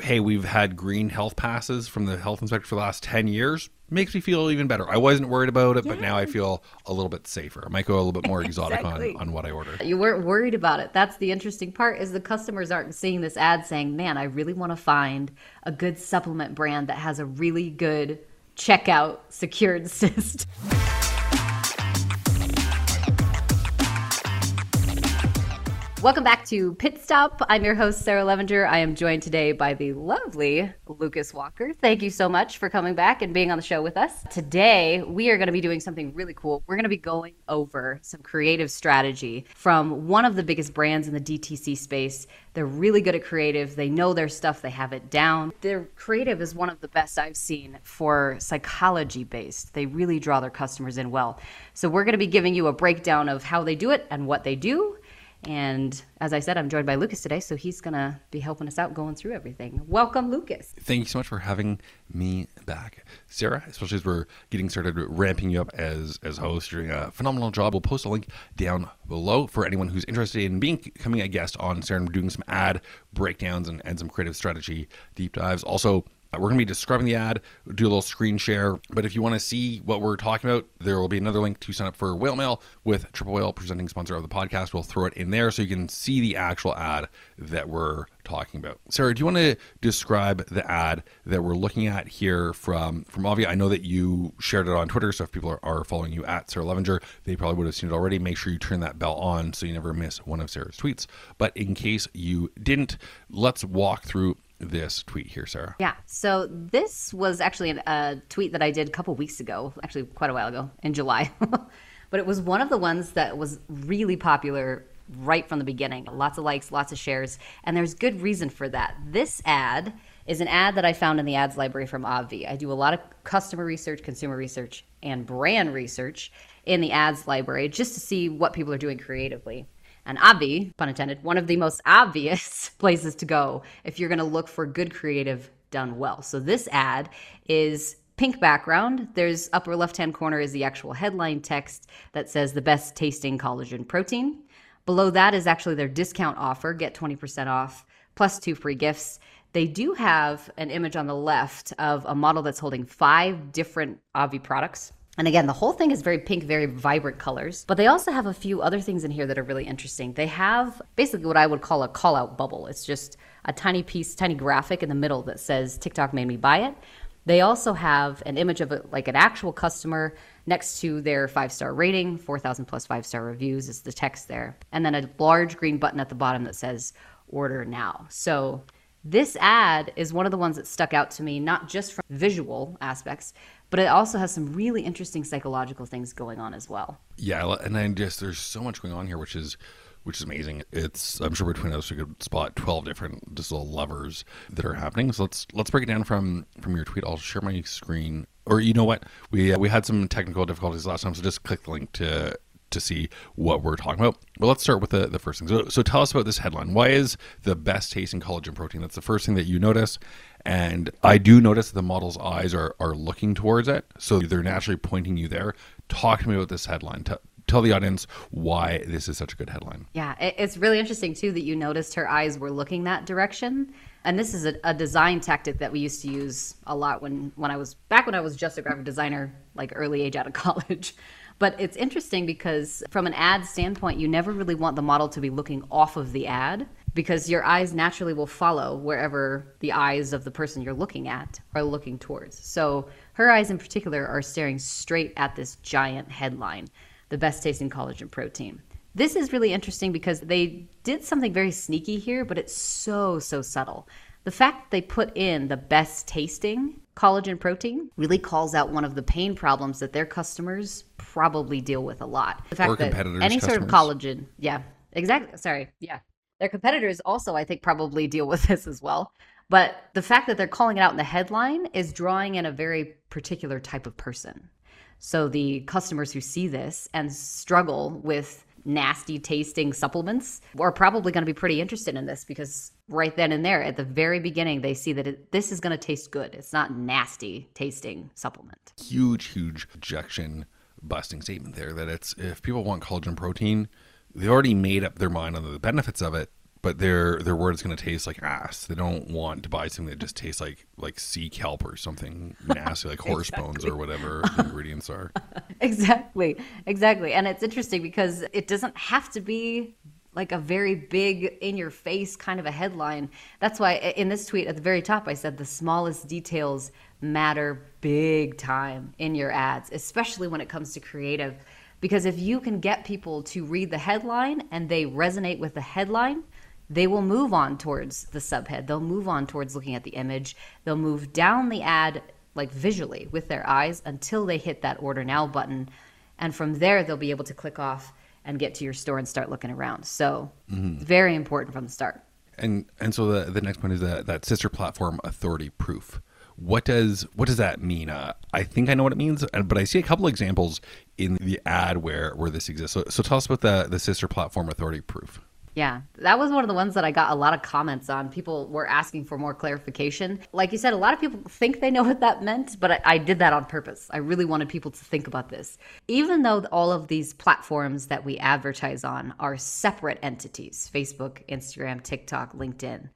hey, we've had green health passes from the health inspector for the last 10 years, makes me feel even better. I wasn't worried about it, but now I feel a little bit safer. I might go a little bit more exotic Exactly. on, on what I order. You weren't worried about it. That's the interesting part is the customers aren't seeing this ad saying, "Man, I really want to find a good supplement brand that has a really good checkout secured system." Welcome back to Pit Stop. I'm your host, Sarah Levinger. I am joined today by the lovely Lucas Walker. Thank you so much for coming back and being on the show with us. Today, we are going to be doing something really cool. We're going to be going over some creative strategy from one of the biggest brands in the DTC space. They're really good at creative. They know their stuff, they have it down. Their creative is one of the best I've seen for psychology based. They really draw their customers in well. So, we're going to be giving you a breakdown of how they do it and what they do. And as I said, I'm joined by Lucas today, so he's going to be helping us out going through everything. Welcome, Lucas. Thank you so much for having me back, Sarah. Especially as we're getting started ramping you up as as host. You're doing a phenomenal job. We'll post a link down below for anyone who's interested in being becoming a guest on Sarah and doing some ad breakdowns and, and some creative strategy deep dives. Also. Uh, We're going to be describing the ad, do a little screen share. But if you want to see what we're talking about, there will be another link to sign up for Whale Mail with Triple Whale, presenting sponsor of the podcast. We'll throw it in there so you can see the actual ad that we're talking about. Sarah, do you want to describe the ad that we're looking at here from from Obvi? I know that you shared it on Twitter, so if people are, are following you at Sarah Levinger, they probably would have seen it already. Make sure you turn that bell on so you never miss one of Sarah's tweets. But in case you didn't, let's walk through this tweet here, Sarah. Yeah. So this was actually a tweet that I did a couple weeks ago, actually quite a while ago in July. but it was one of the ones that was really popular right from the beginning. Lots of likes, lots of shares, and there's good reason for that. This ad is an ad that I found in the ads library from Obvi. I do a lot of customer research, consumer research, and brand research in the ads library just to see what people are doing creatively. And Obvi, pun intended, one of the most obvious places to go if you're going to look for good creative done well. So this ad is pink background. There's upper left hand corner is the actual headline text that says the best tasting collagen protein. Below that is actually their discount offer, get 20% off plus two free gifts. They do have an image on the left of a model that's holding five different Obvi products. And again, the whole thing is very pink, very vibrant colors. But they also have a few other things in here that are really interesting. They have basically what I would call a call out bubble. It's just a tiny piece, tiny graphic in the middle that says TikTok made me buy it. They also have an image of it, like an actual customer next to their five star rating, 4,000 plus five star reviews is the text there. And then a large green button at the bottom that says order now. So this ad is one of the ones that stuck out to me, not just from visual aspects, but it also has some really interesting psychological things going on as well. Yeah, and I just there's so much going on here, which is which is amazing. It's I'm sure between us we could spot twelve different just little levers that are happening. So let's let's break it down from from your tweet. I'll share my screen, or you know what, we uh, we had some technical difficulties last time, so just click the link to to see what we're talking about. But let's start with the, the first thing. So, so tell us about this headline. Why is the best tasting collagen protein? That's the first thing that you notice. And I do notice that the model's eyes are, are looking towards it. So they're naturally pointing you there. Talk to me about this headline. Tell, tell the audience why this is such a good headline. Yeah, it's really interesting too that you noticed her eyes were looking that direction. And this is a, a design tactic that we used to use a lot when, when I was back when I was just a graphic designer, like early age out of college. But it's interesting because from an ad standpoint, you never really want the model to be looking off of the ad because your eyes naturally will follow wherever the eyes of the person you're looking at are looking towards. So her eyes in particular are staring straight at this giant headline, the best tasting collagen protein. This is really interesting because they did something very sneaky here, but it's so, so subtle. The fact that they put in the best tasting collagen protein really calls out one of the pain problems that their customers probably deal with a lot. The fact Or that any sort of collagen, yeah, exactly. Sorry, yeah. Their competitors also, I think, probably deal with this as well. But the fact that they're calling it out in the headline is drawing in a very particular type of person. So the customers who see this and struggle with nasty tasting supplements are probably going to be pretty interested in this because right then and there at the very beginning they see that it, this is going to taste good it's not nasty tasting supplement Huge, huge objection busting statement there that it's if people want collagen protein, they already made up their mind on the benefits of it, but their their word is going to taste like ass. They don't want to buy something that just tastes like like sea kelp or something nasty like horse bones or whatever the ingredients are. exactly exactly and it's interesting because it doesn't have to be like a very big in your face kind of a headline that's why in this tweet at the very top i said the smallest details matter big time in your ads especially when it comes to creative because if you can get people to read the headline and they resonate with the headline they will move on towards the subhead they'll move on towards looking at the image they'll move down the ad like visually with their eyes until they hit that order now button. And from there, they'll be able to click off and get to your store and start looking around. So, mm-hmm. very important from the start. And and so the the next point is that that sister platform authority proof. What does what does that mean? Uh, I think I know what it means, but I see a couple examples in the ad where where this exists. So, so tell us about the the sister platform authority proof. Yeah, that was one of the ones that I got a lot of comments on. People were asking for more clarification. Like you said, a lot of people think they know what that meant, but I, I, did that on purpose. I really wanted people to think about this. Even though all of these platforms that we advertise on are separate entities Facebook, Instagram, TikTok, LinkedIn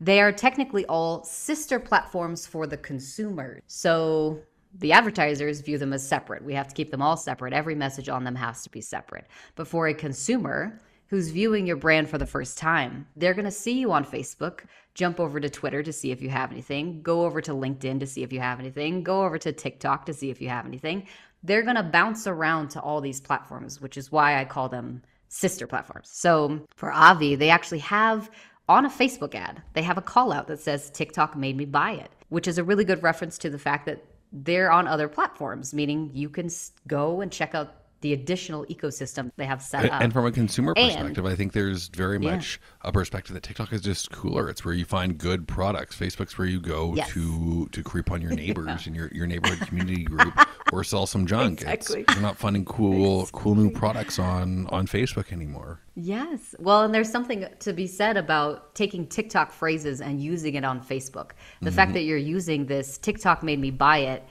they are technically all sister platforms for the consumer. So the advertisers view them as separate. We have to keep them all separate. Every message on them has to be separate. But for a consumer, who's viewing your brand for the first time. They're going to see you on Facebook, jump over to Twitter to see if you have anything, go over to LinkedIn to see if you have anything, go over to TikTok to see if you have anything. They're going to bounce around to all these platforms, which is why I call them sister platforms. So for Obvi, they actually have on a Facebook ad, they have a call out that says TikTok made me buy it, which is a really good reference to the fact that they're on other platforms, meaning you can go and check out the additional ecosystem they have set up. And from a consumer perspective, and, I think there's very much yeah. a perspective that TikTok is just cooler. It's where you find good products. Facebook's where you go yes. to to creep on your neighbors yeah. in your, your neighborhood community group or sell some junk. Exactly. It's, you're not finding cool exactly. cool new products on on Facebook anymore. Yes. Well, and there's something to be said about taking TikTok phrases and using it on Facebook. The mm-hmm. fact that you're using this TikTok made me buy it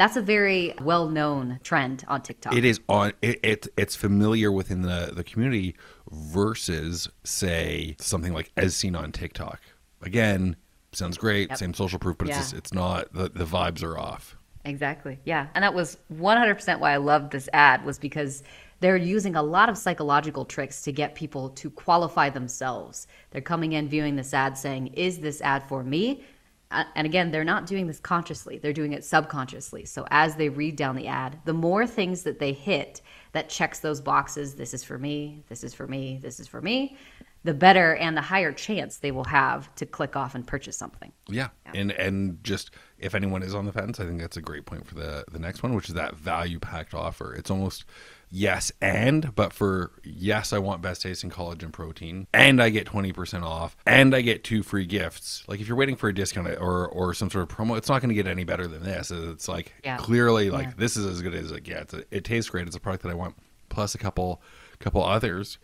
that's a very well-known trend on TikTok. It is on it, it, it's familiar within the the community versus say something like as seen on TikTok. Again, sounds great, yep. same social proof, but yeah. it's just, it's not the the vibes are off. Exactly. Yeah. And that was 100% why I loved this ad was because they're using a lot of psychological tricks to get people to qualify themselves. They're coming in viewing this ad saying, "Is this ad for me?" And again, they're not doing this consciously, they're doing it subconsciously. So as they read down the ad, the more things that they hit that checks those boxes this is for me, this is for me, this is for me the better and the higher chance they will have to click off and purchase something. Yeah. yeah. And and just if anyone is on the fence, I think that's a great point for the the next one, which is that value packed offer. It's almost yes and but for yes i want best tasting collagen protein and i get 20% off and i get two free gifts like if you're waiting for a discount or or some sort of promo it's not going to get any better than this it's like yeah. clearly like yeah. this is as good as it gets it, it tastes great it's a product that i want plus a couple couple others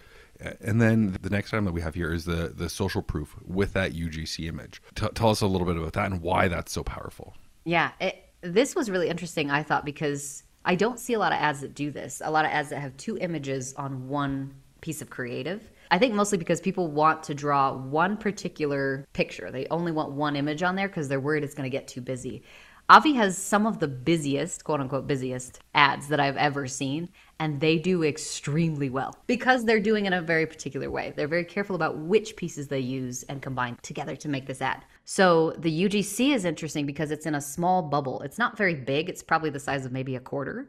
and then the next item that we have here is the the social proof with that UGC image. T- tell us a little bit about that and why that's so powerful. Yeah, it, this was really interesting. I thought because I don't see a lot of ads that do this. A lot of ads that have two images on one piece of creative. I think mostly because people want to draw one particular picture. They only want one image on there because they're worried it's going to get too busy. Obvi has some of the busiest, quote unquote, busiest ads that I've ever seen, and they do extremely well because they're doing it in a very particular way. They're very careful about which pieces they use and combine together to make this ad. So the UGC is interesting because it's in a small bubble. It's not very big, it's probably the size of maybe a quarter.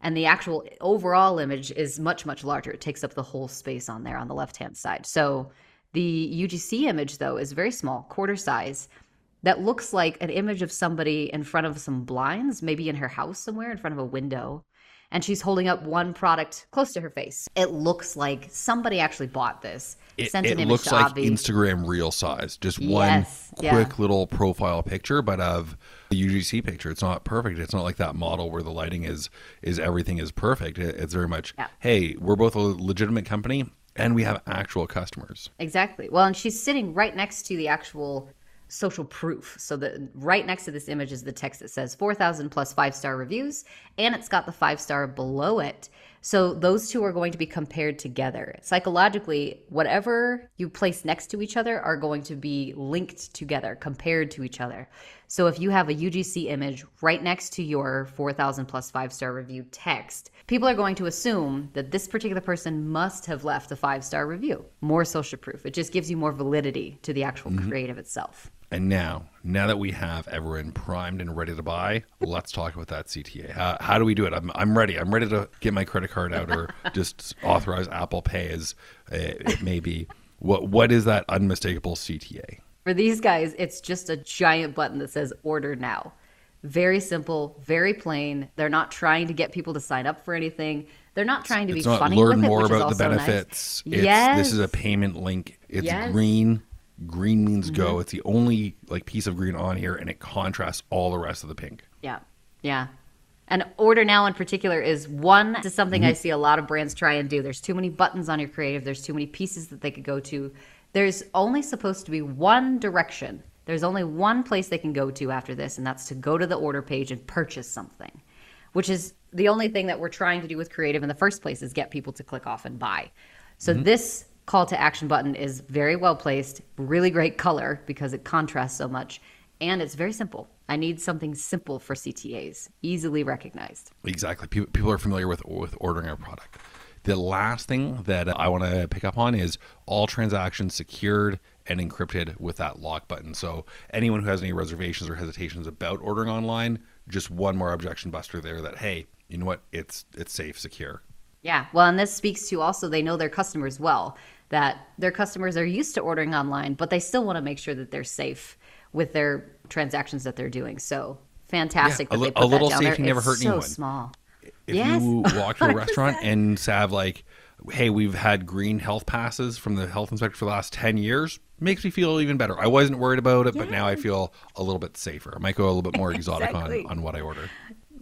And the actual overall image is much, much larger. It takes up the whole space on there on the left hand side. So the UGC image, though, is very small, quarter size that looks like an image of somebody in front of some blinds, maybe in her house somewhere in front of a window. and she's holding up one product close to her face. It looks like somebody actually bought this. It, sent it an image looks to like Obvi. Instagram reel size, just Yes, one yeah. quick little profile picture, but of the UGC picture. It's not perfect. It's not like that model where the lighting is is everything is perfect. It- it's very much, Yeah. hey, we're both a legitimate company and we have actual customers. Exactly. Well, and she's sitting right next to the actual social proof. So the right next to this image is the text that says 4,000 plus five star reviews, and it's got the five star below it. So those two are going to be compared together. Psychologically, whatever you place next to each other are going to be linked together, compared to each other. So if you have a UGC image right next to your 4,000 plus five star review text, people are going to assume that this particular person must have left a five star review. More social proof. It just gives you more validity to the actual mm-hmm. creative itself. And now, now that we have everyone primed and ready to buy, let's talk about that CTA. How, how do we do it? I'm, I'm ready. I'm ready to get my credit card out or just authorize Apple Pay as uh, it may be. What What is that unmistakable CTA? For these guys, it's just a giant button that says order now. Very simple, very plain. They're not trying to get people to sign up for anything. They're not trying to It's be not funny learn with it, more is about the also nice. benefits. It's, yes. This is a payment link. It's Yes. Green. Green means go. Mm-hmm. It's the only like piece of green on here, and it contrasts all the rest of the pink. Yeah. Yeah. And order now in particular is one, this is something I mm-hmm. see a lot of brands try and do. There's too many buttons on your creative, there's too many pieces that they could go to. There's only supposed to be one direction. There's only one place they can go to after this, and that's to go to the order page and purchase something, which is the only thing that we're trying to do with creative in the first place is get people to click off and buy. So mm-hmm. this call to action button is very well placed, really great color because it contrasts so much, and it's very simple. I need something simple for CTAs, easily recognized. Exactly. People, people are familiar with with ordering a product. The last thing that I want to pick up on is all transactions secured and encrypted with that lock button. So anyone who has any reservations or hesitations about ordering online, just one more objection buster there. That hey, you know what? It's it's safe, secure. Yeah. Well, and this speaks to also they know their customers well, that their customers are used to ordering online, but they still want to make sure that they're safe with their transactions that they're doing. So fantastic Yeah, a that li- they put a little down there. safety never It's hurt so anyone. small. If Yes, you walk to a restaurant and have like, hey, we've had green health passes from the health inspector for the last ten years, makes me feel even better. I wasn't worried about it, but now I feel a little bit safer. I might go a little bit more exotic Exactly. on on what I order.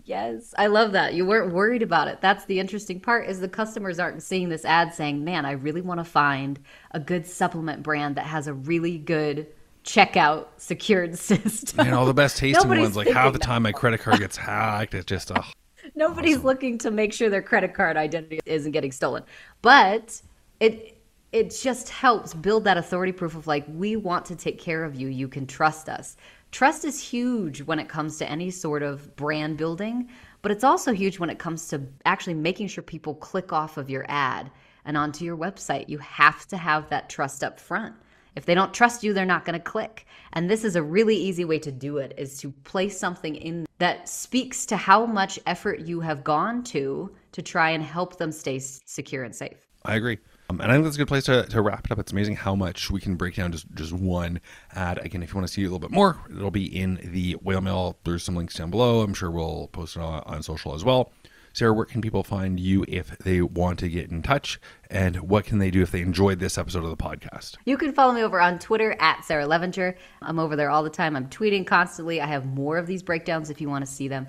Yes, I love that. You weren't worried about it. That's the interesting part is the customers aren't seeing this ad saying, "Man, I really want to find a good supplement brand that has a really good checkout secured system." And all the best tasting Nobody's ones, like half the time my credit card gets hacked. It's just uh, Nobody's looking to make sure their credit card identity isn't getting stolen. But it it just helps build that authority proof of like we want to take care of you. You can trust us. Trust is huge when it comes to any sort of brand building, but it's also huge when it comes to actually making sure people click off of your ad and onto your website. You have to have that trust up front. If they don't trust you, they're not going to click. And this is a really easy way to do it is to place something in that speaks to how much effort you have gone to to try and help them stay secure and safe. I agree. Um, and I think that's a good place to, to wrap it up. It's amazing how much we can break down just, just one ad. Again, if you want to see a little bit more, it'll be in the whale mail. There's some links down below. I'm sure we'll post it on, on social as well. Sarah, where can people find you if they want to get in touch? And what can they do if they enjoyed this episode of the podcast? You can follow me over on Twitter at Sarah Levinger. I'm over there all the time. I'm tweeting constantly. I have more of these breakdowns if you want to see them.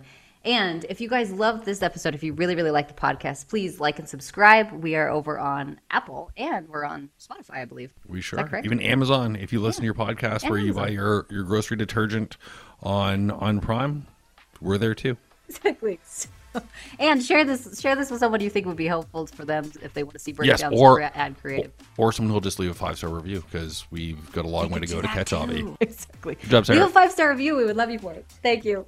And if you guys loved this episode, if you really, really like the podcast, please like and subscribe. We are over on Apple and we're on Spotify, I believe. We sure are. Even Amazon, if you listen to your podcast where you buy your, your grocery detergent on on Prime, we're there too. Exactly. So- and share this share this with someone you think would be helpful for them if they want to see Yes, breakdowns or ad creative. or someone who'll just leave a five star review because we've got a long way to go to catch Obvi. Exactly. Good job, Sarah. Leave a five star review. We would love you for it. Thank you.